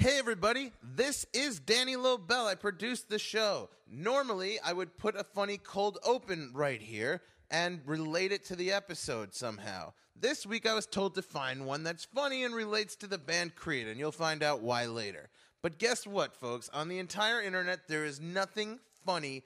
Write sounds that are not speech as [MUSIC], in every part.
Hey everybody, this is Danny Lobel. I produce the show. Normally, I would put a funny cold open right here and relate it to the episode somehow. This week I was told to find one that's funny and relates to the band Creed, and you'll find out why later. But guess what, folks? On the entire internet, there is nothing funny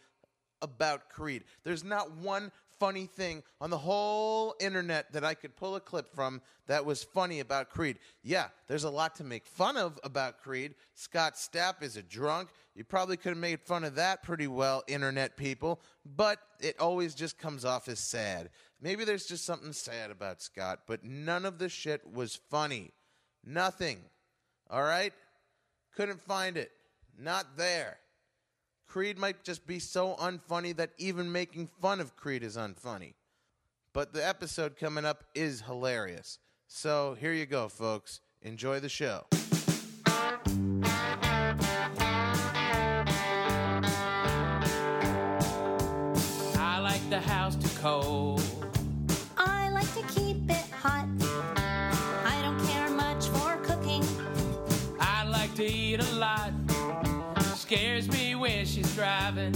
about Creed. There's not one funny thing on the whole internet that I could pull a clip from that was funny about Creed. Yeah, there's a lot to make fun of about Creed. Scott Stapp is a drunk. You probably could have made fun of that pretty well, internet people, but it always just comes off as sad. Maybe there's just something sad about Scott, but none of the shit was funny. Nothing. All right? Couldn't find it. Not there. Creed might just be so unfunny that even making fun of Creed is unfunny. But the episode coming up is hilarious. So here you go, folks. Enjoy the show. I like the house too cold. Driving.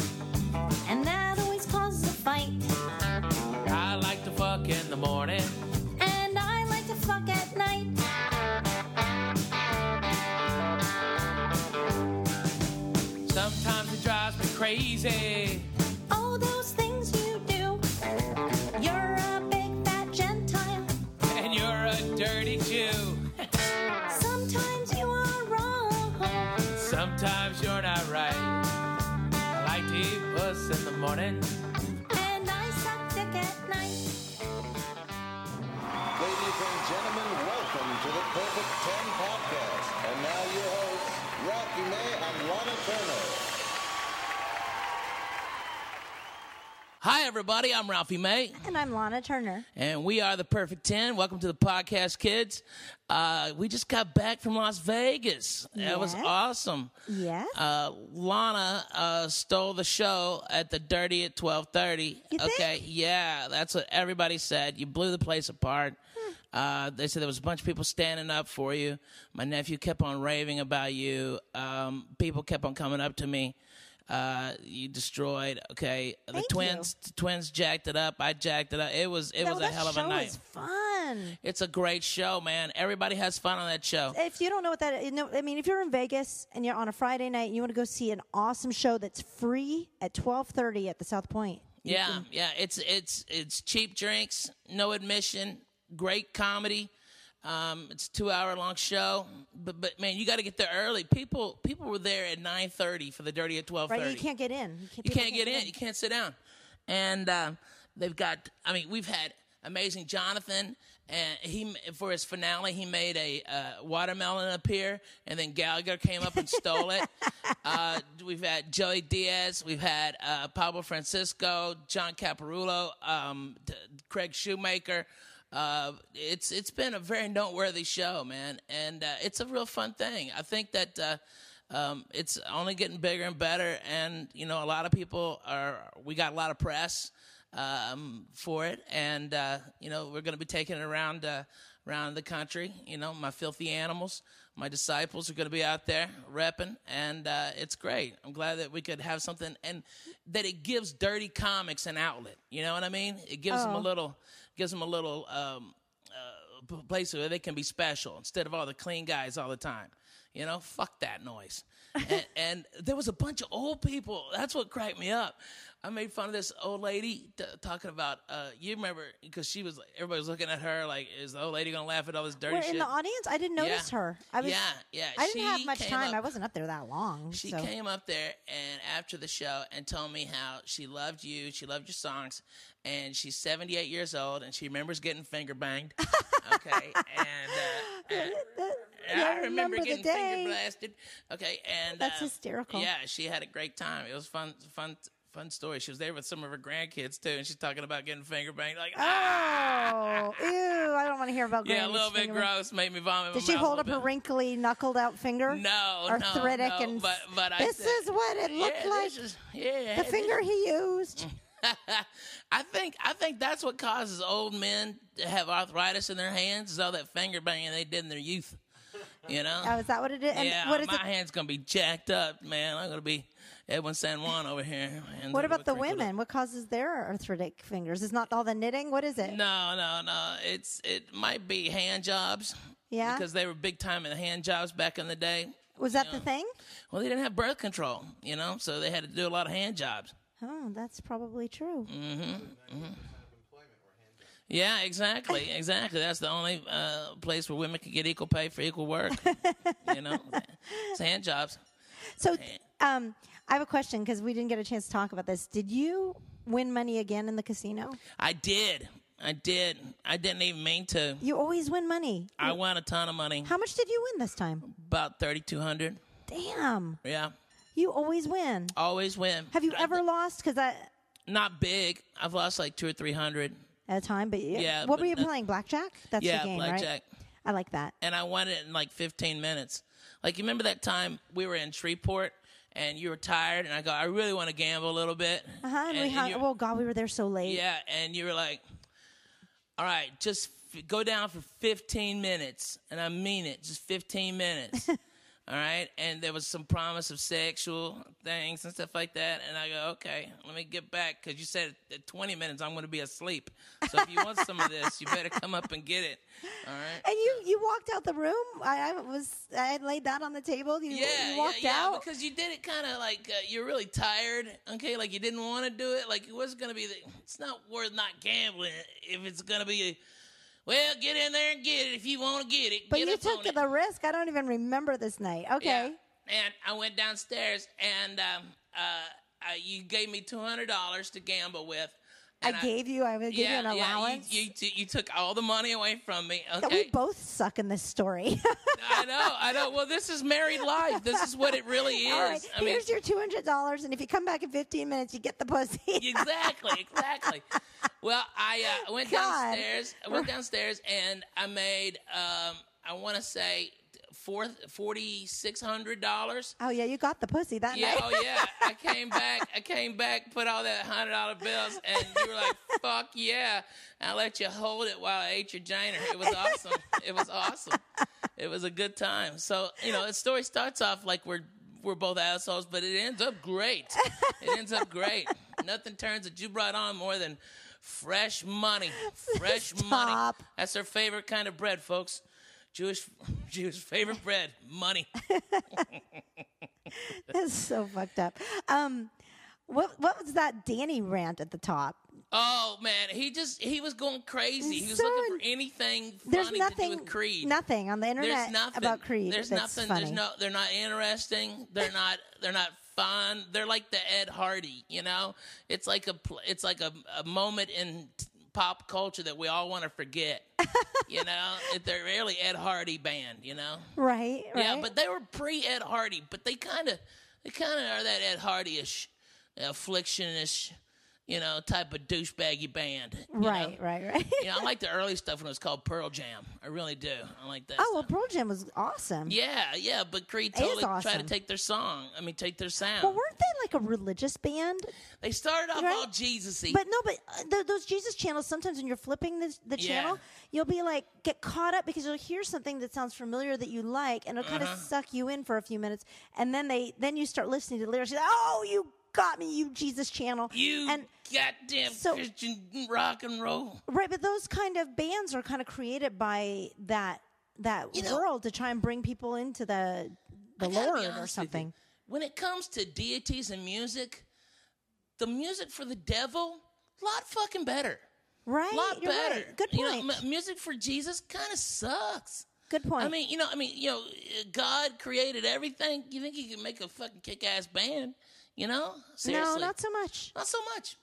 And that always causes a fight. I like to fuck in the morning. Everybody. I'm Ralphie May. And I'm Lahna Turner. And we are the Perfect 10. Welcome to the podcast, kids. Uh, we just got back from Las Vegas. That was awesome. Yeah. Uh, Lahna uh, stole the show at the Dirty at 1230. You think? Okay, yeah, that's what everybody said. You blew the place apart. Hmm. Uh, they said there was a bunch of people standing up for you. My nephew kept on raving about you. Um, people kept on coming up to me. Uh, you destroyed. Okay, the Thank twins, the twins jacked it up. I jacked it up. It was, it No, was a hell of a night. was fun. It's a great show, man. Everybody has fun on that show. if you don't know what that you know, I mean, if you're in Vegas and you're on a Friday night and you want to go see an awesome show that's free at 12:30 at the South Point. you Yeah, can- yeah. It's it's it's cheap drinks, no admission, great comedy. Um, it's a two hour long show, but but man, you got to get there early. People people were there at nine thirty for the dirty at twelve right, thirty. you can't get in. You people can't get in. You can't sit down. And uh, they've got. I mean, we've had amazing Jonathan, and he for his finale he made a uh, watermelon appear, and then Gallagher came up and [LAUGHS] stole it. Uh, we've had Joey Diaz. We've had uh, Pablo Francisco, John Caparulo, um, Craig Shoemaker. Uh, it's it's been a very [LAUGHS] noteworthy show, man, and uh, it's a real fun thing. I think that uh, um, it's only getting bigger and better, and you know, a lot of people are. We got a lot of press um, for it, and uh, you know, we're going to be taking it around uh, around the country. You know, my filthy animals, my disciples are going to be out there repping, and uh, it's great. I'm glad that we could have something, and that it gives dirty comics an outlet. You know what I mean? It gives them a little, gives them a little. Um, uh, place where they can be special instead of all the clean guys all the time. You know, fuck that noise. [LAUGHS] and, and there was a bunch of old people. That's what cracked me up. I made fun of this old lady t- talking about. Uh, you remember because she was like, everybody was looking at her like, is the old lady gonna laugh at all this dirty We're shit? in the audience. I didn't notice Yeah. her. I was, yeah, yeah. I didn't have much time. up- I wasn't up there that long. she so. came up there and after the show and told me how she loved you, she loved your songs, and she's 78 years old and she remembers getting finger banged. [LAUGHS] Okay, and, uh, [LAUGHS] and Yeah, I remember, the getting finger blasted. Okay, and That's uh, hysterical. Yeah, she had a great time. It was fun, fun, fun story. She was there with some of her grandkids too, and she's talking about getting finger banged. Like, ah, Oh, ew! I don't want to hear about. yeah, a little bit gross. Made me vomit. Did she hold up her wrinkly, knuckled out finger? No, arthritic no, no, and but but I this said- is what it looked yeah, like. Is, yeah, the finger he used. [LAUGHS] I think I think that's what causes old men to have arthritis in their hands is all that finger banging they did in their youth. You know? Oh, is that what it is? And yeah, what is my it? hand's gonna be jacked up, man. I'm gonna be Edwin San Juan over here. What about the women? What causes their arthritic fingers? Is not all the knitting? What is it? No, no, no. It's it might be hand jobs. Yeah? Because they were big time in the hand jobs back in the day. Was that the thing? Well, they didn't have birth control, you know, so they had to do a lot of hand jobs. Oh, that's probably true. Mm-hmm. Yeah, exactly, [LAUGHS] exactly. That's the only uh, place where women can get equal pay for equal work. you know, [LAUGHS] it's hand jobs. So, um, I have a question because we didn't get a chance to talk about this. Did you win money again in the casino? I did, I did. I didn't even mean to. You always win money. I won a ton of money, How much did you win this time? about thirty two hundred. Damn, Yeah, you always win. always win. Have you I- ever lost? Because I Not big. I've lost like two or three hundred. at a time, but yeah. Yeah, what but were you that- playing? Blackjack. That's Yeah, the game, blackjack. right? I like that. and I won it in like 15 minutes. Like, you remember that time we were in Shreveport and you were tired, and I go, I really want to gamble a little bit. Uh huh. And, we hung. God, we were there so late. yeah, and you were like, all right, just f- go down for 15 minutes. And I mean it, just 15 minutes. [LAUGHS] all right. And there was some promise of sexual things and stuff like that. And I go, okay, let me get back because you said at 20 minutes I'm going to be asleep. So if you want some of this, you better come up and get it. All right. And you you walked out the room. I, I was I had laid that on the table. You, Yeah, you walked yeah, yeah, out. because you did it kind of like uh, you're really tired. Okay, like you didn't want to do it. Like it wasn't gonna be. The, it's not worth not gambling if it's gonna be. A, well, get in there and get it if you want to get it. but get you took it. the risk. I don't even remember this night. Okay. Yeah. And I went downstairs and um, uh, uh, you gave me two hundred dollars to gamble with. I And gave you. I would give yeah, you an yeah, allowance. you, you, t- you took all the money away from me. Yeah, Okay. We both suck in this story. [LAUGHS] I know, I know. Well, this is married life. This is what it really is. [LAUGHS] All right, I mean, here's your two hundred dollars, and if you come back in fifteen minutes, you get the pussy. [LAUGHS] exactly, exactly. Well, I uh, went God. downstairs. I went downstairs and I made, um, I want to say, four forty six hundred dollars. oh yeah, you got the pussy that Yeah, night. oh yeah. I came back. I came back, put all that hundred dollar bills, and you were like, "Fuck yeah!" And I let you hold it while I ate your giner. It was awesome. It was awesome. It was a good time. So you know, the story starts off like we're we're both assholes, but it ends up great. It ends up great. Nothing turns that you brought on more than fresh money. Fresh money. That's our favorite kind of bread, folks. Jewish [LAUGHS] Jewish favorite bread, money. [LAUGHS] That's so fucked up. Um, what what was that Danny rant at the top? Oh man, he just he was going crazy. He was So looking for anything There's funny nothing, to do with Creed. nothing on the internet There's nothing about Creed. There's that's nothing. Funny. There's no. They're not interesting. They're not. They're not fun. They're like the Ed Hardy. You know, it's like a. It's like a, a moment in pop culture that we all want to forget. [LAUGHS] you know, they're really Ed Hardy band. You know. right, right. Yeah, but they were pre Ed Hardy, but they kind of, they kind of are that Ed Hardy-ish, affliction-ish, you know, type of douchebaggy band. you know? right, right, right. You know, I like the early stuff when it was called Pearl Jam. I really do. I like that. oh well. Pearl Jam was awesome. yeah, yeah, but Creed totally tried to take their song. I mean, take their sound. Well, weren't they like a religious band? they started off Right? all Jesus-y. But no, but uh, th- those Jesus channels. Sometimes when you're flipping the, the Yeah. channel, you'll be like get caught up because you'll hear something that sounds familiar that you like, and it'll kind Uh-huh. of suck you in for a few minutes, and then they then you start listening to the lyrics. Like, oh, you got me, you Jesus channel. you and goddamn so- Christian rock and roll. right, but those kind of bands are kind of created by that that You know- world to try and bring people into the the I gotta be Lord or something. When it comes to deities and music, the music for the devil, a lot fucking better. Right, A lot you're better. right. Good You know, point. m- music for Jesus kind of sucks. Good point. I mean, you know, I mean, you know, uh, God created everything. You think He could make a fucking kick-ass band? You know, seriously, no, not so much. Not so much.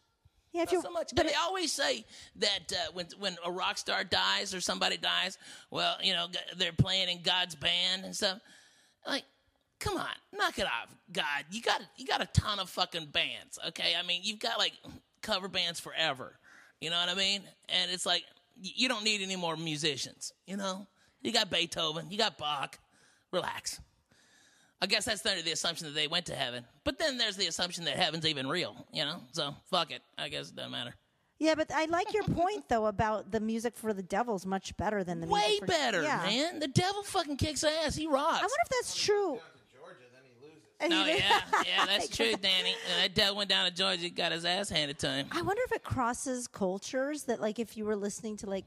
Yeah, if Not so much. but and they always say that uh, when when a rock star dies or somebody dies, well, you know, they're playing in God's band and stuff. Like, come on, knock it off, God. You got you got a ton of fucking bands, okay? I mean, you've got like cover bands forever. You know what I mean? And it's like you don't need any more musicians. You know, you got Beethoven, you got Bach. Relax. I guess that's under the assumption that they went to heaven. But then there's the assumption that heaven's even real, you know? So fuck it. I guess it doesn't matter. Yeah, but I like your point though about the music for the Devil's much better than the Way music for, better, yeah. man. The devil fucking kicks ass. He rocks. I wonder if that's true. Down to Georgia, then he loses. And yeah, [LAUGHS] yeah, that's true, [LAUGHS] Danny. And that devil went down to Georgia, got his ass handed to him. I wonder if it crosses cultures that like if you were listening to like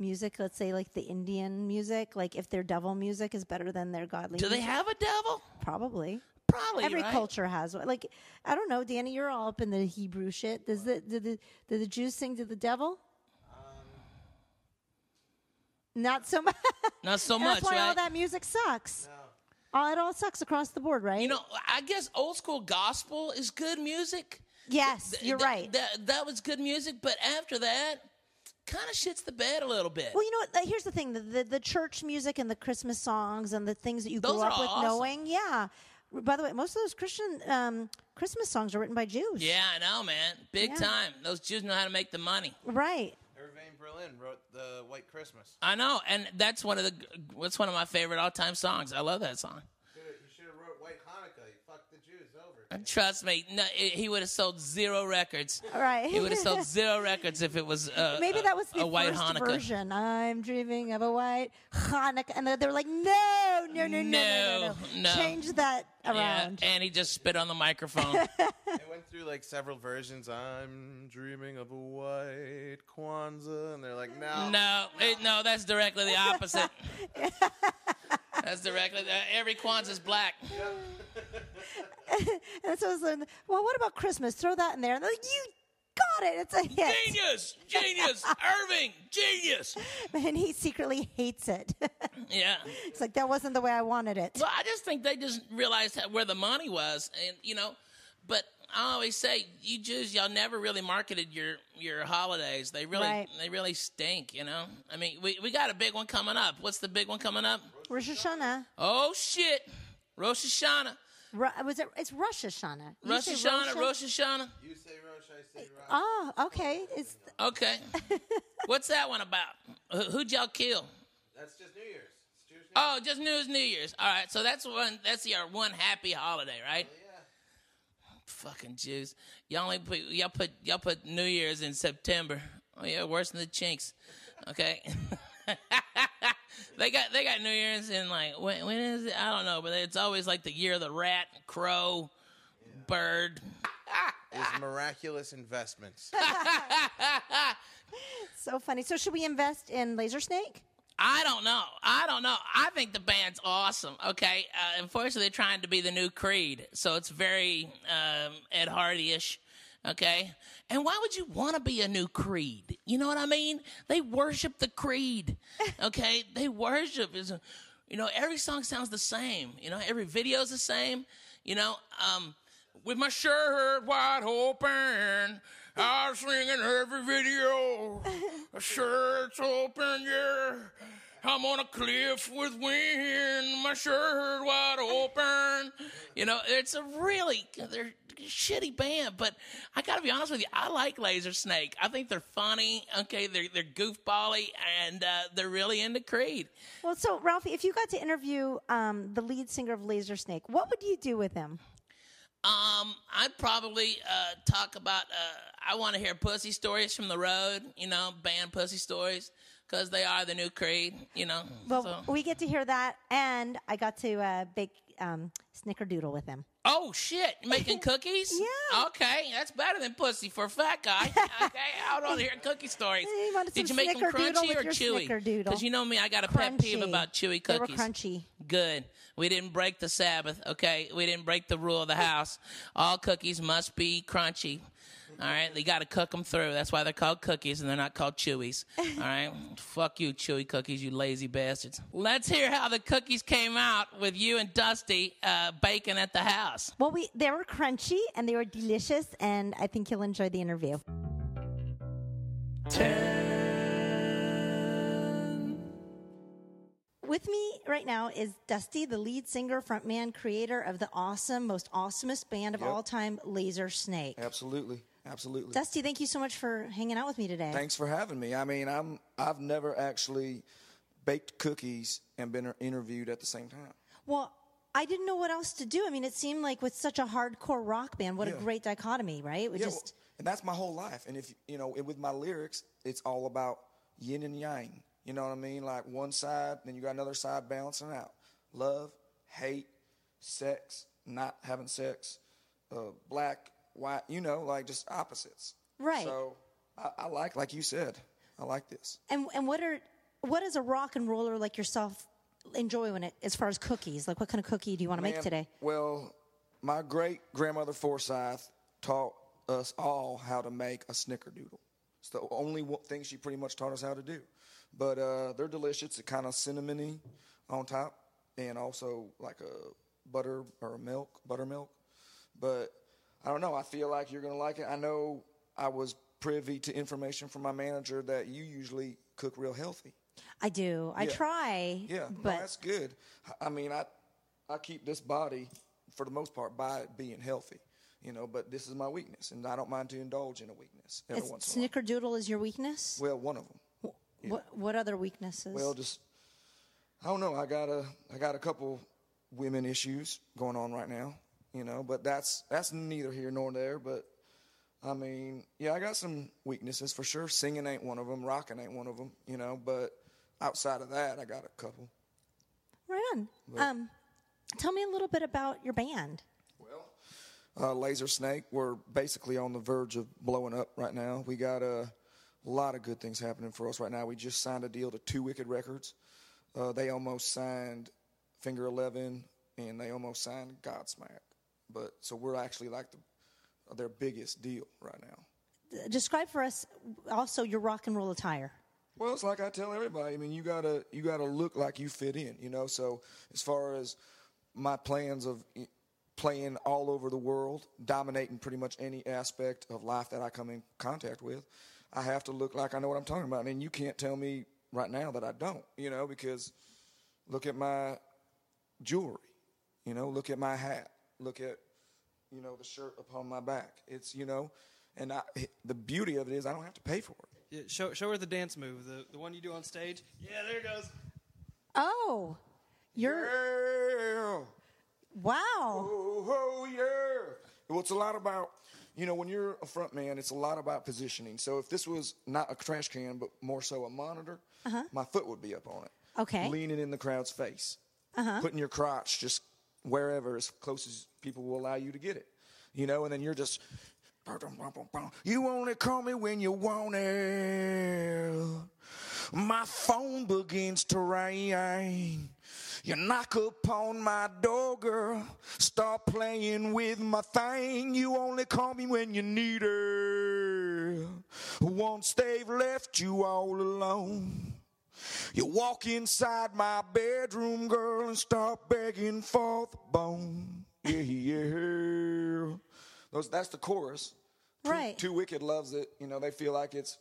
music, let's say like the Indian music, like if their devil music is better than their godly Do they music. have a devil? probably Probably. every right? culture has one. Like I don't know, Danny, you're all up in the Hebrew shit. Does the did the did the Jews sing to the devil? Um, Not so much. [LAUGHS] Not so much, That's why all that music sucks. All it all sucks across the board, right? You know, I guess old school gospel is good music. yes, Th- you're th- right. That, that was good music, but after that, kind of shits the bed a little bit. Well, you know what? Here's the thing: the, the the church music and the Christmas songs and the things that you Those grew are up with awesome. knowing. Yeah. By the way, most of those Christian um, Christmas songs are written by Jews. yeah, I know, man. Big Yeah. time. Those Jews know how to make the money. Right. Irving Berlin wrote the White Christmas. I know, and that's one of the. What's one of my favorite all time songs? I love that song. Should've- You should have wrote White Hanukkah. You fucked the Jews over. And [LAUGHS] trust me, no, it, he would have sold zero records. Right. He would have sold [LAUGHS] zero records if it was uh, Maybe a- that was the white first Hanukkah. version. I'm dreaming of a white Hanukkah, and they were like, "No, no, no, no, no, no, No, no. no. change that around. Yeah, and he just spit on the microphone. [LAUGHS] They went through like several versions. I'm dreaming of a white Kwanzaa, and they're like, no, no, it, no, that's directly the opposite. That's directly uh, every Kwanzaa's black. [LAUGHS] And so, it's like, well, what about Christmas? Throw that in there. And they're like, you got it. It's a hit. Genius, genius, [LAUGHS] Irving, genius. And he secretly hates it. [LAUGHS] Yeah. it's like that wasn't the way I wanted it. Well, I just think they just realized where the money was, and you know. But I always say, you Jews, y'all never really marketed your your holidays. They really Right. they really stink, you know. I mean, we we got a big one coming up. What's the big one coming up? Rosh Hashanah. Oh shit, Rosh Hashanah, Ru- was it? It's Rosh Hashanah. You Rosh say Hashanah, Rosh- Rosh Hashanah. You say Rosh, I say Rosh. Oh, okay. It's Okay, [LAUGHS] what's that one about? Who- Who'd y'all kill? That's just New Year's. It's Jewish Oh, just New Year's, New Year's. All right, so that's one. That's your one happy holiday, right? Oh, Fucking Jews. Y'all only put y'all put y'all put New Year's in September. Oh yeah, worse than the chinks. Okay. [LAUGHS] they got they got New Year's in like when when is it? I don't know, but it's always like the year of the rat, crow, bird. [LAUGHS] Is miraculous investments. [LAUGHS] so funny. So should we invest in Lazer Snake? I don't know. I don't know. I think the band's awesome. Okay. Uh, unfortunately, they're trying to be the new Creed, so it's very um, Ed Hardy-ish. Okay. And why would you want to be a new Creed? You know what I mean? They worship the Creed. [LAUGHS] Okay. they worship is, you know, every song sounds the same. You know, every video is the same. You know, um, with my shirt wide open. I'm singing every video. Shirt's open, yeah. I'm on a cliff with wind. My shirt wide open. You know, it's a really they're a shitty band, but I got to be honest with you. I like Lazer Snake. I think they're funny. Okay, they're they're goofbally, and uh, they're really into Creed. Well, so Ralphie, if you got to interview um, the lead singer of Lazer Snake, what would you do with him? Um, I'd probably uh, talk about. Uh, I want to hear pussy stories from the road. You know, band pussy stories because they are the new Creed. You know. Well, so- we get to hear that, and I got to uh, bake um, snickerdoodle with him. Oh shit! Making cookies? [LAUGHS] Yeah. Okay, that's better than pussy for a fat guy. [LAUGHS] Okay, out on here cookie stories. You Did you make them crunchy or chewy? Because you know me, I got a pet peeve about chewy cookies. They were crunchy. Good. We didn't break the Sabbath. Okay, we didn't break the rule of the [LAUGHS] house. All cookies must be crunchy. All right, they got to cook them through. That's why they're called cookies and they're not called chewies. All right, [LAUGHS] fuck you, chewy cookies, you lazy bastards. Let's hear how the cookies came out with you and Dusty uh, baking at the house. Well, we they were crunchy and they were delicious, and I think you'll enjoy the interview. Ten. With me right now is Dusty, the lead singer, frontman, creator of the awesome, most awesomest band of Yep. all time, Lazer Snake. Absolutely, absolutely. Dusty, thank you so much for hanging out with me today. Thanks for having me. I mean, I'm I've never actually baked cookies and been interviewed at the same time. Well, I didn't know what else to do. I mean, it seemed like with such a hardcore rock band, what a great dichotomy, right? Yeah, just well, and that's my whole life. And if you know, with my lyrics, it's all about yin and yang. You know what I mean? Like one side, then you got another side balancing out. Love, hate, sex, not having sex, uh, black, white. You know, like just opposites. Right. So I, I like, like you said, I like this. and and what are what does a rock and roller like yourself enjoy when it as far as cookies? Like what kind of cookie do you want to make today? Well, my great grandmother Forsythe taught us all how to make a snickerdoodle. It's the only thing she pretty much taught us how to do. But uh, they're delicious. It's kind of cinnamony on top, and also like a butter or milk, buttermilk. But I don't know. I feel like you're gonna like it. I know I was privy to information from my manager that you usually cook real healthy. I do. I Yeah. try. Yeah, no, that's good. I mean, I I keep this body for the most part by being healthy, you know. But this is my weakness, and I don't mind to indulge in a weakness every it's, once in a while. snickerdoodle is your weakness. Well, one of them. What what other weaknesses? Well, just I don't know. I got a I got a couple women issues going on right now, you know. But that's that's neither here nor there. But I mean, yeah, I got some weaknesses for sure. Singing ain't one of them. Rocking ain't one of them, you know. But outside of that, I got a couple. right on. Um, tell me a little bit about your band. Well, uh, Lazer Snake, we're basically on the verge of blowing up right now. We got a lot of good things happening for us right now. We just signed a deal to Two Wicked Records. Uh, they almost signed Finger Eleven, and they almost signed Godsmack. But so we're actually like the, their biggest deal right now. Describe for us also your rock and roll attire. Well, it's like I tell everybody. I mean, you gotta you gotta look like you fit in, you know. So as far as my plans of eh, playing all over the world, dominating pretty much any aspect of life that I come in contact with, I have to look like I know what I'm talking about. And you can't tell me right now that I don't, you know, because look at my jewelry, you know, look at my hat, look at you know the shirt upon my back. It's you know, and I, the beauty of it is I don't have to pay for it. Yeah, show, show her the dance move, the, the one you do on stage. Yeah, there it goes. Oh, you're Yeah. wow. Oh, oh, yeah. Well, it's a lot about, you know, when you're a front man, it's a lot about positioning. So if this was not a trash can, but more so a monitor, uh-huh. my foot would be up on it. Okay. Leaning in the crowd's face. Uh-huh. Putting your crotch just wherever, as close as people will allow you to get it. You know, and then you're just. You only call me when you want it. My phone begins to ring. You knock upon my door, girl. Start playing with my thing. You only call me when you need her. Once they've left you all alone. You walk inside my bedroom, girl, and start begging for the bone. Yeah, yeah. Those, that's the chorus. Right. Two Wicked loves it. You know, they feel like it's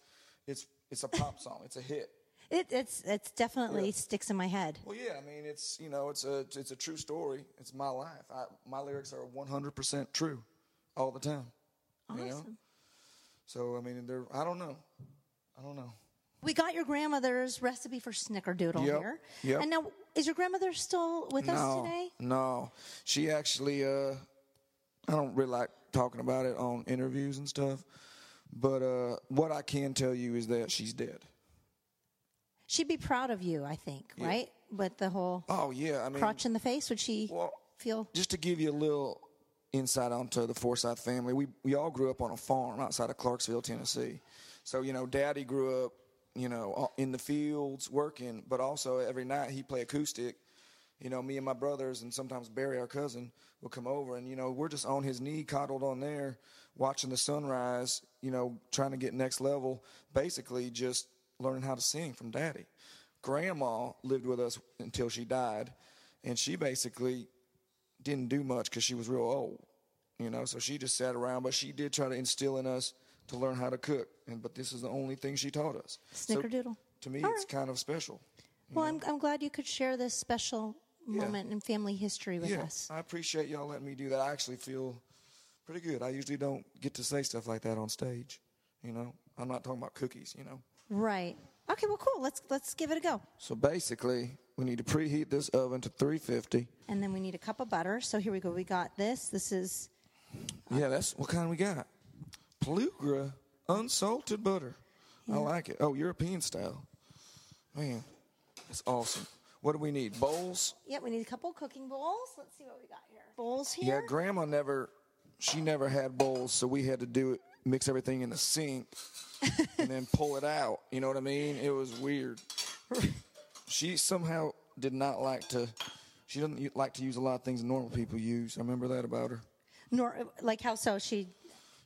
it's it's a pop song. It's a hit. It, it's it's definitely Yeah. sticks in my head. Well, yeah. I mean, it's you know, it's a it's a true story. It's my life. I, my lyrics are 100% true, all the time. You know. Awesome. So I mean, they're I don't know, I don't know. We got your grandmother's recipe for snickerdoodle Yep, here. yep. And now, is your grandmother still with us today? no. She actually, uh, I don't really like talking about it on interviews and stuff. But uh, what I can tell you is that she's dead. She'd be proud of you, I think, right? With the whole Oh yeah, I mean, crotch in the face, would she Well, feel? just to give you a little insight onto the Forsythe family, we we all grew up on a farm outside of Clarksville, Tennessee. So you know, Daddy grew up, you know, in the fields working, but also every night he'd play acoustic. You know, me and my brothers, and sometimes Barry, our cousin, would come over, and you know, we're just on his knee, coddled on there, watching the sunrise. You know, trying to get next level, basically just learning how to sing from Daddy. Grandma lived with us until she died, and she basically didn't do much because she was real old, you know. So she just sat around, but she did try to instill in us to learn how to cook. And but this is the only thing she taught us. So Snickerdoodle. to me, All it's right. kind of special. Well, I'm, I'm glad you could share this special moment in family history with yeah, us. I appreciate y'all letting me do that. I actually feel pretty good. I usually don't get to say stuff like that on stage. You know, I'm not talking about cookies. You know. Right. Okay. Well, cool. Let's let's give it a go. So basically, We need to preheat this oven to 350. And then we need a cup of butter. So here we go. We got this. This is Yeah, that's what kind we got. Plugra unsalted butter. I like it. Oh, European style. Man, that's awesome. What do we need? Bowls? yeah. We need a couple cooking bowls. Let's see what we got here. Bowls here. Yeah, grandma never she never had bowls, so we had to do it mix everything in the sink [LAUGHS] and then pull it out. You know what I mean? It was weird. She somehow did not like to she doesn't like to use a lot of things normal people use. I remember that about her. Nor like how so she.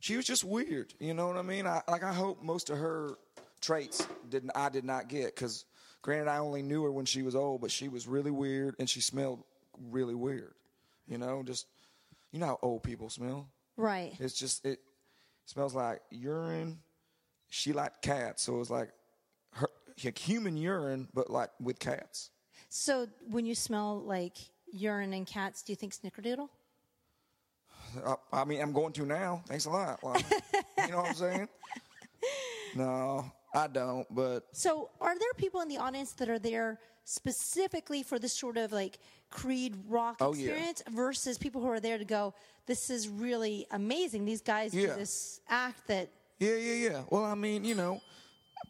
She was just weird. You know what I mean? I like I hope most of her traits didn't I did not get cuz granted I only knew her when she was old, but she was really weird and she smelled really weird. You know, just you know how old people smell. Right. It's just it smells like urine. She liked cats, so it was like her like human urine, but like with cats. So when you smell like urine and cats, do you think snickerdoodle? I, I mean, I'm going to now. Thanks a lot. Lahna. you know what I'm saying? [LAUGHS] No, I don't. But So, are there people in the audience that are there specifically for this sort of like Creed rock Oh, yeah. experience versus people who are there to go, this is really amazing. These guys Yeah. do this act that, yeah, yeah, yeah. Well, I mean, you know,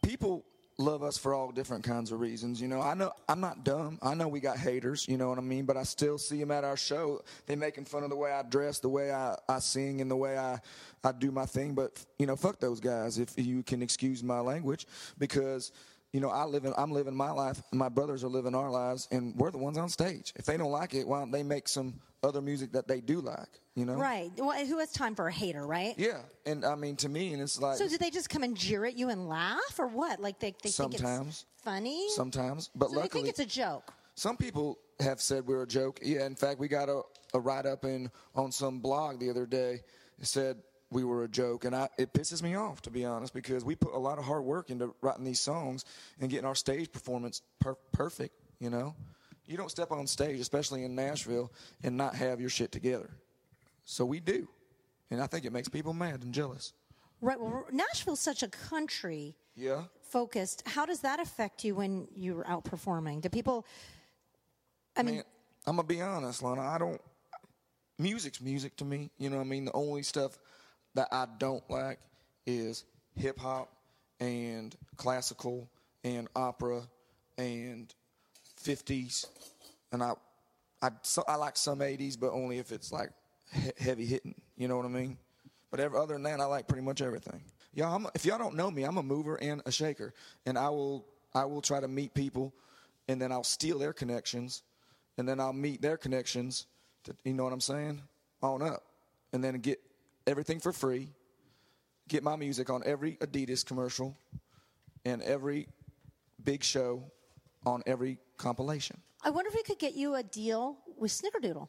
people love us for all different kinds of reasons. You know, I know I'm not dumb. I know we got haters. You know what I mean? But I still see them at our show. They making fun of the way I dress, the way I, I sing, and the way I I do my thing. But you know, fuck those guys. If you can excuse my language, because. You know, I live in, I'm living my life. My brothers are living our lives, and we're the ones on stage. If they don't like it, why don't they make some other music that they do like? You know? right? Well, who has time for a hater, right? Yeah, and I mean, to me, and it's like So, do they just come and jeer at you and laugh, or what? Like they, they think Sometimes. it's funny? sometimes, but so they think it's a joke. Some people have said we're a joke. Yeah, in fact, we got a, a write up in on some blog the other day. It said we were a joke, and I, it pisses me off to be honest because we put a lot of hard work into writing these songs and getting our stage performance per- perfect. You know, you don't step on stage, especially in Nashville, and not have your shit together. So we do, and I think it makes people mad and jealous. Right. Well, Nashville's such a country Yeah. focused. How does that affect you when you're out performing? Do people? I mean, Man, I'm gonna be honest, Lahna. I don't. Music's music to me. You know what I mean? The only stuff that I don't like is hip hop and classical and opera and 50s, and I, I, so, I like some 80s, but only if it's like he- heavy hitting. You know what I mean? But ever, other than that, I like pretty much everything. Y'all, I'm, if y'all don't know me, I'm a mover and a shaker, and I will, I will try to meet people, and then I'll steal their connections, and then I'll meet their connections. To, you know what I'm saying? On up, and then get everything for free. Get my music on every Adidas commercial, and every big show, on every compilation. I wonder if we could get you a deal with Snickerdoodle,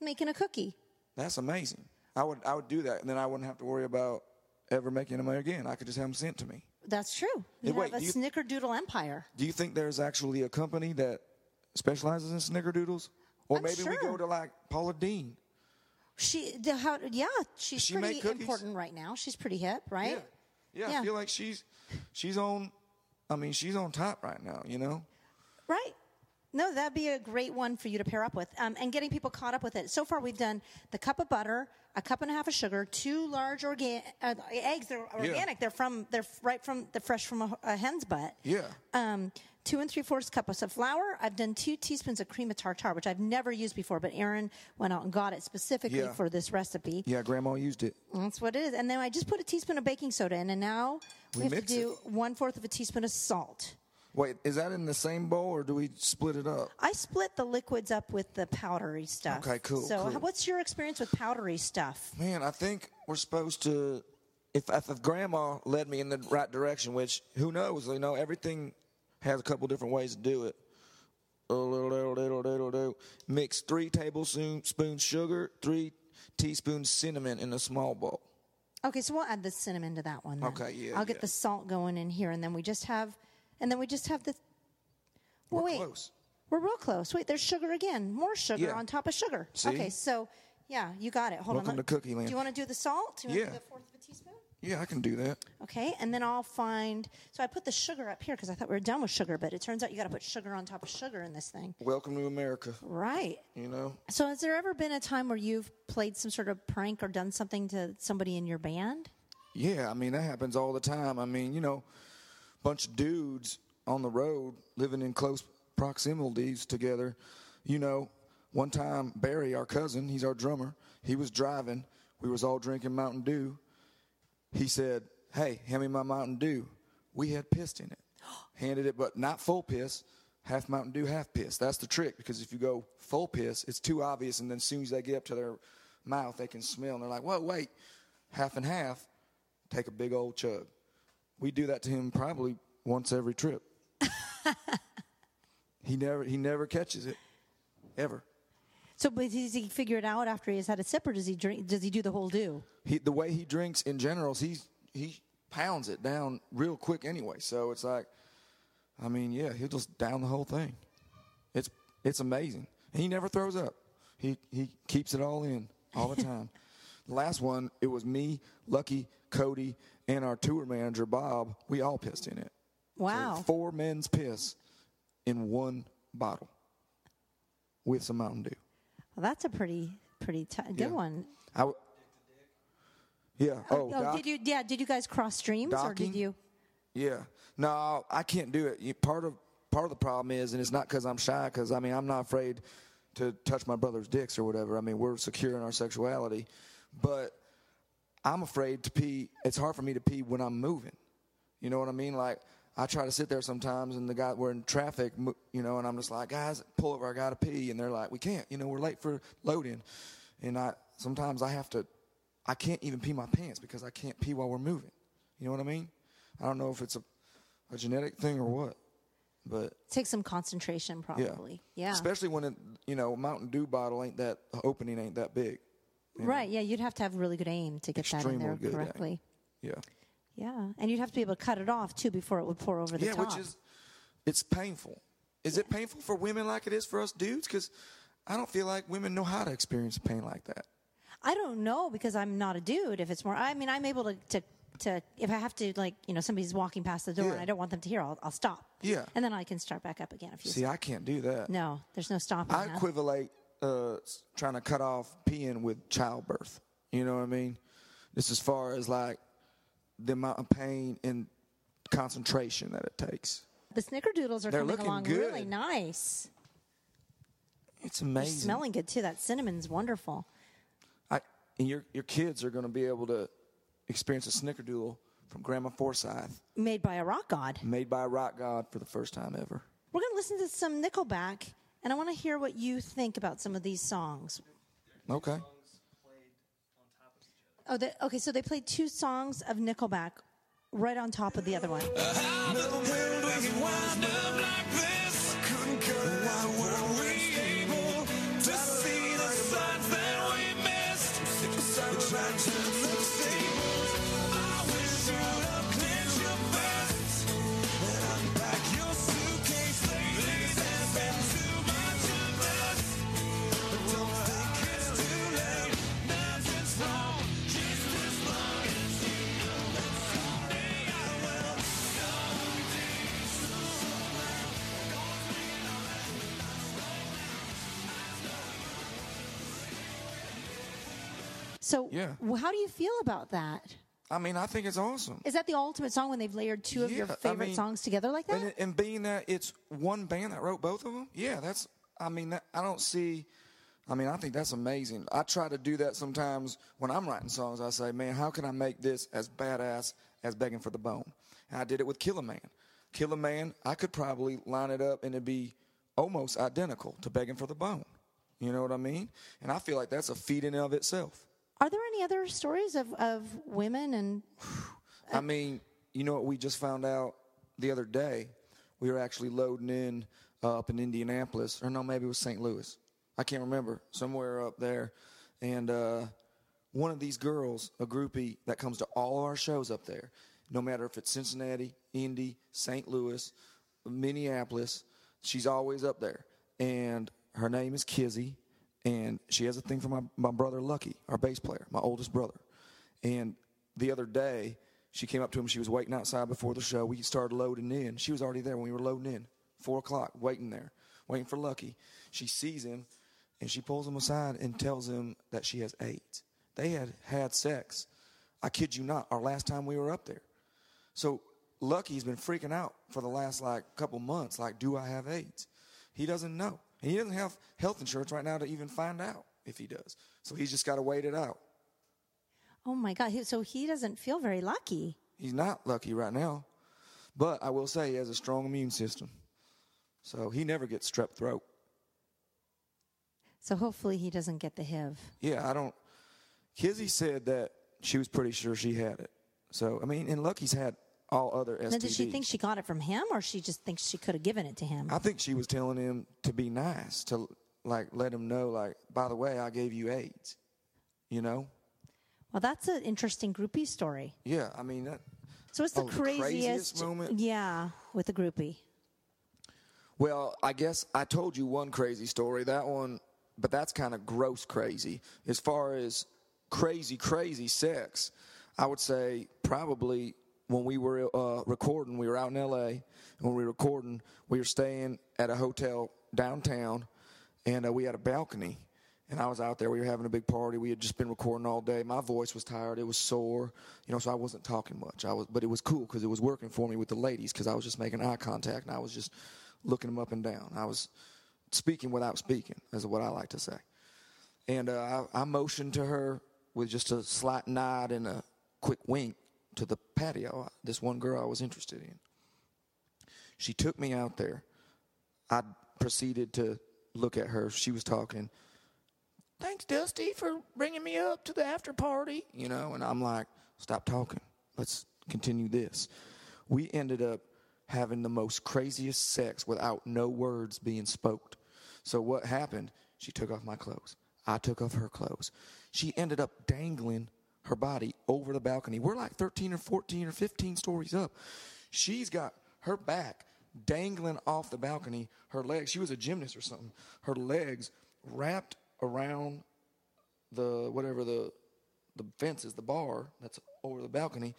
making a cookie. That's amazing. I would I would do that, and then I wouldn't have to worry about ever making them again. I could just have them sent to me. That's true. You Hey, wait, have a you- Snickerdoodle empire. Do you think there's actually a company that specializes in snickerdoodles? Or I'm maybe we go to like Paula Deen. She, the, how, yeah, she's she pretty important right now. She's pretty hip, right? Yeah. yeah. Yeah. I feel like she's she's on I mean, she's on top right now, you know? Right. No, that'd be a great one for you to pair up with, um, and getting people caught up with it. So far, we've done the cup of butter, a cup and a half of sugar, two large organ uh, eggs. They're organic. They're from they're right from they're fresh from a, a hen's butt. Yeah. Um, two and three fourths cups of flour. I've done two teaspoons of cream of tartar, which I've never used before, but Aaron went out and got it specifically Yeah. for this recipe. Yeah, grandma used it. That's what it is. And then I just put a teaspoon of baking soda in, and now we, We have to do one fourth of a teaspoon of salt. Wait, is that in the same bowl or do we split it up? I split the liquids up with the powdery stuff. Okay, cool, So, cool. what's your experience with powdery stuff? Man, I think we're supposed to. If, if grandma led me in the right direction, which who knows, you know, everything has a couple different ways to do it. Mix three tablespoons sugar, three teaspoons cinnamon in a small bowl. Okay, so we'll add the cinnamon to that one. Then. Okay, yeah, I'll get yeah. the salt going in here, and then we just have, and then we just have the. Well, We're wait, close. we're real close. Wait, there's sugar again. More sugar Yeah. on top of sugar. See? Okay, so Yeah, you got it. Hold Welcome on. to Cookie Land. Do you want to do the salt? Do you want Yeah. to do the fourth of a teaspoon? Yeah, I can do that. Okay, and then I'll find. So I put the sugar up here because I thought we were done with sugar, but it turns out you got to put sugar on top of sugar in this thing. Welcome to America. Right. You know, So has there ever been a time where you've played some sort of prank or done something to somebody in your band? Yeah, I mean that happens all the time. I mean, you know, bunch of dudes on the road living in close proximities together. You know, one time Barry, our cousin, he's our drummer. He was driving. We was all drinking Mountain Dew. He said, "Hey, hand me my Mountain Dew." We had piss in it. [GASPS] Handed it, but not full piss. Half Mountain Dew, half piss. That's the trick because if you go full piss, it's too obvious, and then as soon as they get up to their mouth, they can smell, and they're like, "Whoa, wait, half and half." take a big old chug. We do that to him probably once every trip. [LAUGHS] he never he never catches it ever. So, but does he figure it out after he's had a sip, or does he drink? Does he do the whole do? He the way he drinks in general, he's he pounds it down real quick anyway. So it's like, I mean, yeah, he'll just down the whole thing. It's it's amazing. And he never throws up. He he keeps it all in all the [LAUGHS] time. Last one, it was me, Lucky, Cody, and our tour manager Bob. We all pissed in it. So Wow. four men's piss in one bottle with some Mountain Dew. Well, that's a pretty pretty t- good Yeah. one. I w- yeah. Oh, Oh, oh Doc- did you? Yeah, did you guys cross streams, or did you? Yeah. No, I can't do it. You, part of part of the problem is, and it's not because I'm shy. Because I mean, I'm not afraid to touch my brother's dicks or whatever. I mean, we're secure in our sexuality, but I'm afraid to pee. It's hard for me to pee when I'm moving. You know what I mean? Like I try to sit there sometimes, and the guy we're in traffic, you know, and I'm just like, guys, pull over, I gotta pee, and they're like, we can't. You know, we're late for loading, and I sometimes I have to. I can't even pee my pants because I can't pee while we're moving. You know what I mean? I don't know if it's a, a genetic thing or what, but Take some concentration, yeah. probably. Yeah. Especially when it, you know, Mountain Dew bottle ain't that opening ain't that big. Right. Yeah, you'd have to have really good aim to get that in there good aim. correctly. Yeah. Yeah, and you'd have to be able to cut it off too before it would pour over the yeah, top. Yeah, which is, it's painful. Is it painful for women like it is for us dudes? Because I don't feel like women know how to experience pain like that. I don't know because I'm not a dude. If it's more, I mean, I'm able to to, to if I have to, like, you know, somebody's walking past the door Yeah. and I don't want them to hear, I'll, I'll stop. Yeah. and then I can start back up again if you. See, I can't do that. no, there's no stopping. I that. equivalent uh, trying to cut off peeing with childbirth. You know what I mean? Just as far as like the amount of pain and concentration that it takes. The snickerdoodles are They're coming along good. really nice. It's They're amazing. smelling good too. That cinnamon's wonderful. I, and your your kids are going to be able to experience a snickerdoodle from Grandma Forsythe, Made by a rock god. made by a rock god for the first time ever. We're going to listen to some Nickelback, and I want to hear what you think about some of these songs. Okay. Oh, they, okay. So they played two songs of Nickelback right on top of the other one. So, Yeah. how do you feel about that? I mean, I think it's awesome. Is that the ultimate song when they've layered two of your Yeah, I favorite mean, songs together like that? And, and being that it's one band that wrote both of them, yeah, that's. I mean, that, I don't see. I mean, I think that's amazing. I try to do that sometimes when I'm writing songs. I say, man, how can I make this as badass as Begging for the Bone? And I did it with Kill a Man. Kill a Man, I could probably line it up and it'd be almost identical to Begging for the Bone. You know what I mean? And I feel like that's a feat in and of itself. Are there any other stories of, of women and [SIGHS] I mean, you know what we just found out the other day? We were actually loading in uh, up in Indianapolis, or no, maybe it was St. Louis. I can't remember. Somewhere up there. And uh, one of these girls, a groupie that comes to all our shows up there, no matter if it's Cincinnati, Indy, St. Louis, Minneapolis, she's always up there. And her name is Kizzy. And she has a thing for my, my brother Lucky, our bass player, my oldest brother. And the other day, she came up to him. She was waiting outside before the show. We started loading in. She was already there when we were loading in. Four o'clock, waiting there, waiting for Lucky. She sees him, and she pulls him aside and tells him that she has AIDS. They had had sex. I kid you not. Our last time we were up there. So Lucky's been freaking out for the last like couple months. Like, do I have AIDS? He doesn't know, and he doesn't have health insurance right now to even find out if he does. So he's just got to wait it out. Oh my God. So he doesn't feel very lucky. He's not lucky right now, but I will say he has a strong immune system, so he never gets strep throat. So hopefully he doesn't get the HIV. Yeah, I don't. Kizzy said that she was pretty sure she had it. So I mean, and Lucky's had all other STDs. Now, does she think she got it from him, or she just thinks she could have given it to him? I think she was telling him to be nice, to like let him know, like, by the way, I gave you AIDS. You know? Well, that's an interesting groupie story. Yeah, I mean that. So it's the Oh, the craziest, craziest moment? Yeah, with a groupie. Well, I guess I told you one crazy story. That one, but that's kind of gross crazy. As far as crazy, crazy sex, I would say probably when we were uh, recording, we were out in L.A. When we were recording, we were staying at a hotel downtown, and uh, we had a balcony. And I was out there. We were having a big party. We had just been recording all day. My voice was tired. It was sore, you know. So I wasn't talking much. I was, but it was cool because it was working for me with the ladies because I was just making eye contact and I was just looking them up and down. I was speaking without speaking, is what I like to say. And uh, I, I motioned to her with just a slight nod and a quick wink to the patio. This one girl I was interested in. She took me out there. I proceeded to look at her. She was talking. Thanks, Dusty, for bringing me up to the after party. You know, and I'm like, stop talking. Let's continue this. We ended up having the most craziest sex without no words being spoke. So what happened? She took off my clothes. I took off her clothes. She ended up dangling her body over the balcony. We're like 13 or 14 or 15 stories up. She's got her back dangling off the balcony, her legs, she was a gymnast or something, her legs wrapped around the whatever the the fence is, the bar that's over the balcony.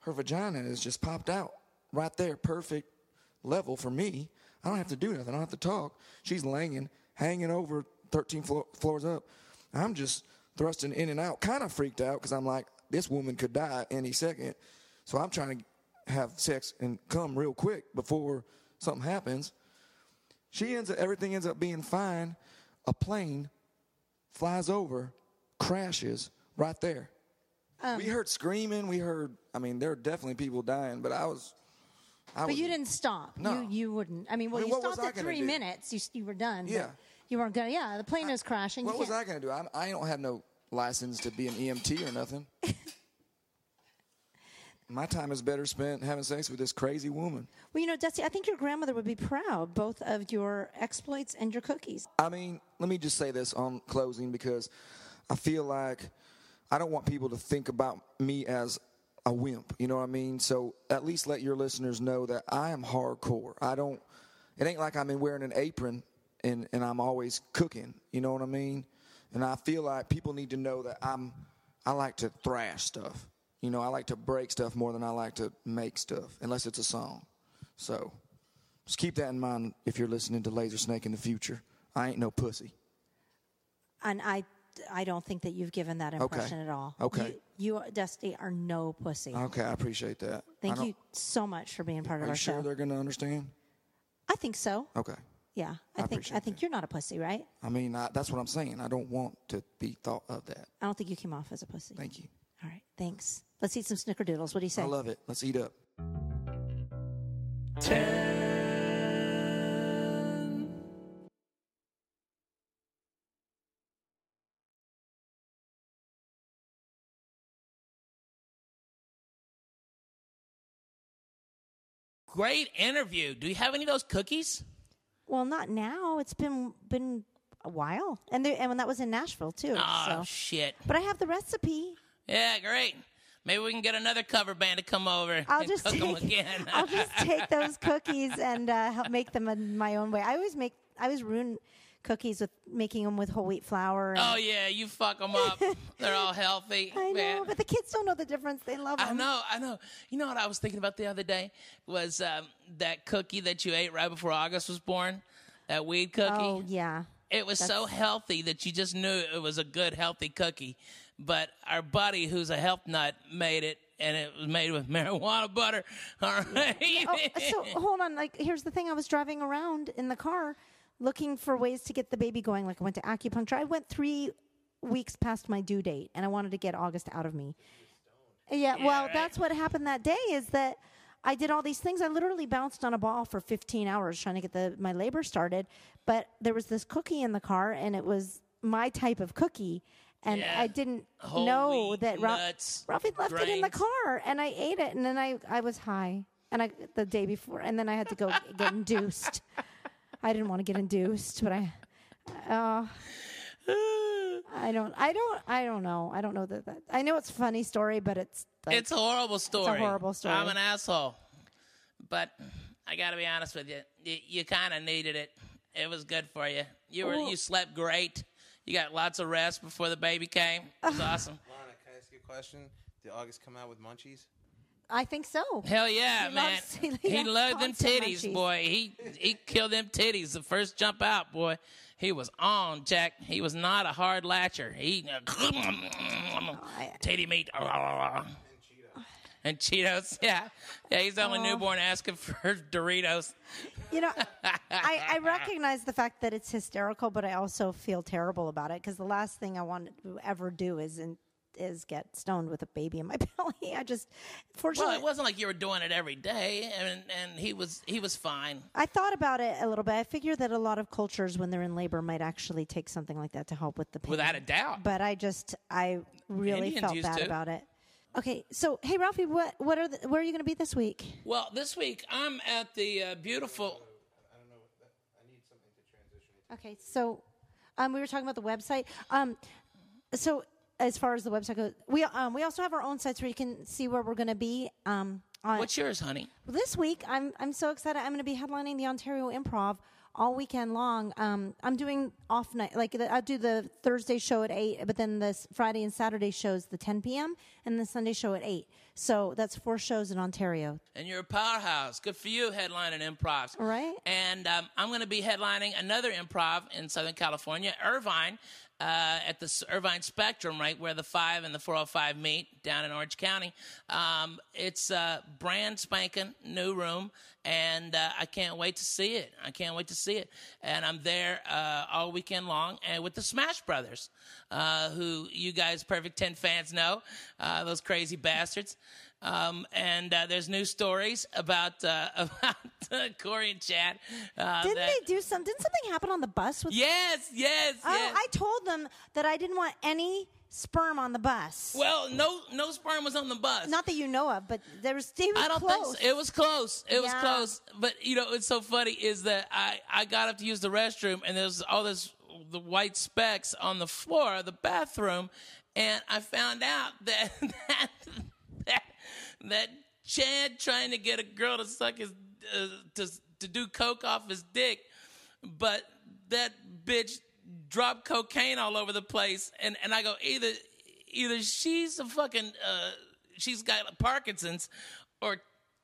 Her vagina is just popped out right there, perfect level for me. I don't have to do nothing. I don't have to talk. She's laying, hanging over 13 flo- floors up. I'm just thrusting in and out, kind of freaked out because I'm like, this woman could die any second. So I'm trying to have sex and come real quick before something happens. She ends up, everything ends up being fine. A plane flies over, crashes right there. Um. we heard screaming. We heard. I mean, there are definitely people dying, but I was. I But was, you didn't stop. No. You you wouldn't. I mean, well, I mean, you stopped at three do? minutes. You you were done. but Yeah. You weren't gonna. Yeah, the plane was crashing. What you was can't- I going to do? I, I don't have no license to be an EMT or nothing. [LAUGHS] My time is better spent having sex with this crazy woman. Well, you know, Dusty, I think your grandmother would be proud both of your exploits and your cookies. I mean, let me just say this on closing because I feel like I don't want people to think about me as a wimp. You know what I mean? So at least let your listeners know that I am hardcore. I don't. It ain't like I'm in wearing an apron and and I'm always cooking. You know what I mean? And I feel like people need to know that I'm. I like to thrash stuff. You know, I like to break stuff more than I like to make stuff, unless it's a song. So just keep that in mind if you're listening to Lazer Snake in the future. I ain't no pussy. And I, I don't think that you've given that impression at all. Okay. You, you, Dusty, are no pussy. Okay, I appreciate that. Thank you so much for being part of our show. Are you sure show. they're going to understand? I think so. Okay. Yeah, I I, think I think that. you're not a pussy, right? I mean, I, that's what I'm saying. I don't want to be thought of that. I don't think you came off as a pussy. Thank you. All right, thanks. Let's eat some snickerdoodles. What do you say? I love it. Let's eat up. Ten. Great interview. Do you have any of those cookies? Well, not now. It's been been a while, and they, and when that was in Nashville too. Oh so. shit. But I have the recipe. Yeah, great. Maybe we can get another cover band to come over I'll and just cook take, them again. [LAUGHS] I'll just take those cookies and uh, help make them in my own way. I always make. I always ruin cookies with making them with whole wheat flour. and- Oh yeah, you fuck them up. [LAUGHS] They're all healthy. I know, but the kids don't know the difference. They love them. I know, I know. You know what I was thinking about the other day was um, that cookie that you ate right before August was born. That weed cookie. Oh yeah. It was so healthy that you just knew it was a good, healthy cookie. But our buddy, who's a health nut, made it, and it was made with [LAUGHS] marijuana butter. All right. Oh, so hold on. Like, here's the thing. I was driving around in the car, looking for ways to get the baby going. Like, I went to acupuncture. I went three weeks past my due date, and I wanted to get August out of me. Yeah. well, right. that's what happened that day. Is that I did all these things. I literally bounced on a ball for 15 hours trying to get the my labor started. But there was this cookie in the car, and it was my type of cookie. And Yeah. I didn't Whole know that Ra- nuts, Ralphie left it in the car, and I ate it, and then I I was high, and I the day before, and then I had to go get induced. [LAUGHS] I didn't want to get induced, but I, uh, I don't, I don't, I don't know. I don't know that. that I know it's a funny story, but it's like, It's a horrible story. It's a horrible story. I'm an asshole. But I got to be honest with you. You, you kind of needed it. It was good for you. You were you slept great. You got lots of rest before the baby came. It was [LAUGHS] awesome. Lahna, can I ask you a question? Did August come out with munchies? I think so. Hell yeah, He man. [LAUGHS] loves- he he loved them titties, boy. He he killed them titties the first jump out, boy. He was on, Jack. He was not a hard latcher. He [LAUGHS] titty meat. [LAUGHS] And Cheetos, yeah, yeah. He's the only Oh. newborn asking for Doritos. You know, I, I recognize the fact that it's hysterical, but I also feel terrible about it because the last thing I want to ever do is in, is get stoned with a baby in my [LAUGHS] belly. I just, fortunately, Well, it wasn't like you were doing it every day, and and he was he was fine. I thought about it a little bit. I figure that a lot of cultures, when they're in labor, might actually take something like that to help with the pain. Without a doubt. But I just, I really Indians felt bad to. about it. Okay, so hey, Ralphie, what, what are, the, where are you going to be this week? Well, this week I'm at the uh, beautiful. Okay, so um, we were talking about the website. Um, so as far as the website goes, we um, we also have our own sites where you can see where we're going to be. Um, on, What's yours, honey? this week, I'm I'm so excited. I'm going to be headlining the Ontario Improv all weekend long. Um, I'm doing off night, like the, I do the Thursday show at eight, but then the Friday and Saturday shows the 10 p.m. and the Sunday show at eight. So that's four shows in Ontario. and you're a powerhouse. Good for you, headlining improvs. Right. And um, I'm going to be headlining another improv in Southern California, Irvine, uh, at the Irvine Spectrum, right where the five and the 405 meet down in Orange County. Um, it's a brand spanking new room, and uh, I can't wait to see it. I can't wait to see it. And I'm there uh, all weekend long, and with the Smash Brothers, uh, who you guys, Perfect 10 fans, know, uh, those crazy bastards. Um, and uh, there's new stories about uh, [LAUGHS] about uh, Corey and Chad. Uh, Didn't that- they do some? Didn't something happen on the bus with? Yes, yes, Oh, yes. I told them that I didn't want any sperm on the bus. well, no, no sperm was on the bus. Not that you know of, but there was. They I don't close. think so. It was close. It was close. But you know, it's so funny is that I I got up to use the restroom and there's all this the white specks on the floor of the bathroom, and I found out [LAUGHS] that that that, Chad trying to get a girl to suck his uh, to to do coke off his dick, but that bitch dropped cocaine all over the place, and and I go either either she's a fucking uh, she's got Parkinson's, or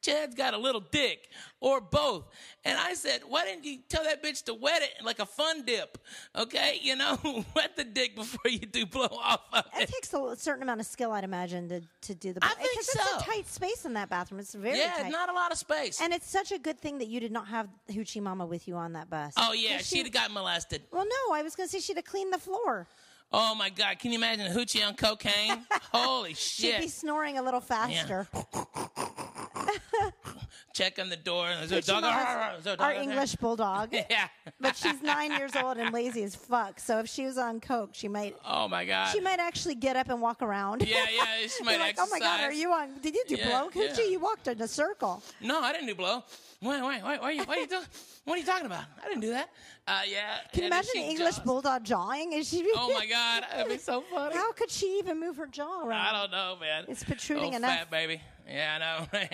Chad's got a little dick, or both. And I said, why didn't you tell that bitch to wet it like a fun dip? Okay, you know, [LAUGHS] wet the dick before you do blow off of It it. takes a certain amount of skill, I'd imagine, to, to do the. I think because so. it's a tight space in that bathroom. It's very Yeah, tight. not a lot of space. and it's such a good thing that you did not have Hoochie Mama with you on that bus. oh yeah, she'd have got molested. Well, no, I was going to say she'd have cleaned the floor. Oh my god, can you imagine Hoochie on cocaine? [LAUGHS] Holy shit! She'd be snoring a little faster. Check [LAUGHS] [LAUGHS] on the door. Is there a dog? Mama's Is there a dog our out there? English bulldog. [LAUGHS] Yeah. but she's nine years old and lazy as fuck. So if she was on coke, she might Oh my god. she might actually get up and walk around. Yeah, yeah, she [LAUGHS] might like, oh my god, are you on? Did you do Yeah, blow? yeah. Hoochie, you walked in a circle. No, I didn't do blow. Wait, wait, wait. What are you, what are you doing? What are you talking about? I didn't do that. Uh, yeah. Can you and imagine she an English jaws. bulldog jawing? Is she? Oh my god, that'd be so funny. How could she even move her jaw around? I don't know, man. It's protruding oh, enough. Fat baby. Yeah, I know.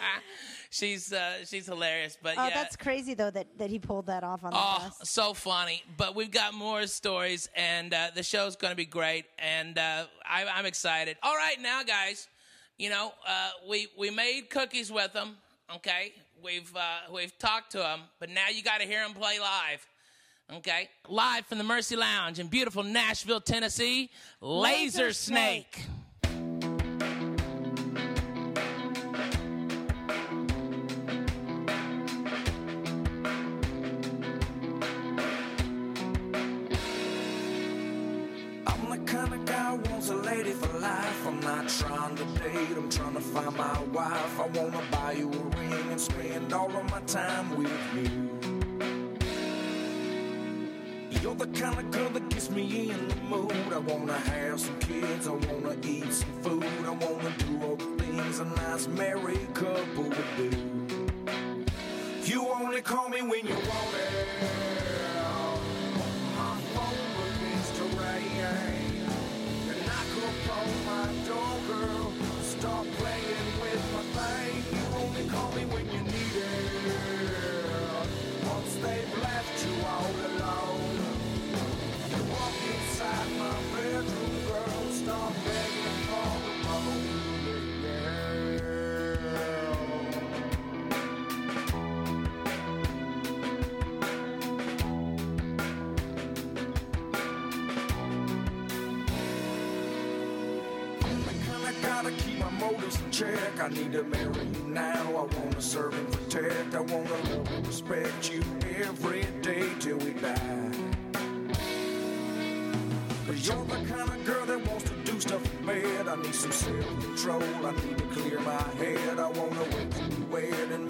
[LAUGHS] she's uh, she's hilarious, but Oh, yeah. that's crazy though that, that he pulled that off on the Oh, bus. so funny. But we've got more stories, and uh, the show's going to be great, and uh, I, I'm excited. All right, now, guys, you know, uh, we, we made cookies with them, okay? We've, uh, we've talked to him, but now you got to hear him play live. Okay, live from the Mercy Lounge in beautiful Nashville, Tennessee, Lazer, Lazer Snake. Snake. To date, I'm trying to find my wife. I wanna buy you a ring and spend all of my time with you. You're the kind of girl that gets me in the mood. I wanna have some kids, I wanna eat some food, I wanna do all the things a nice married couple would do. You only call me when you want it. I need to marry you now. I wanna serve and protect. I wanna love and respect you every day till we die. Cause you're the kind of girl that wants to do stuff in bed. I need some self-control. I need to clear my head. I wanna wake you and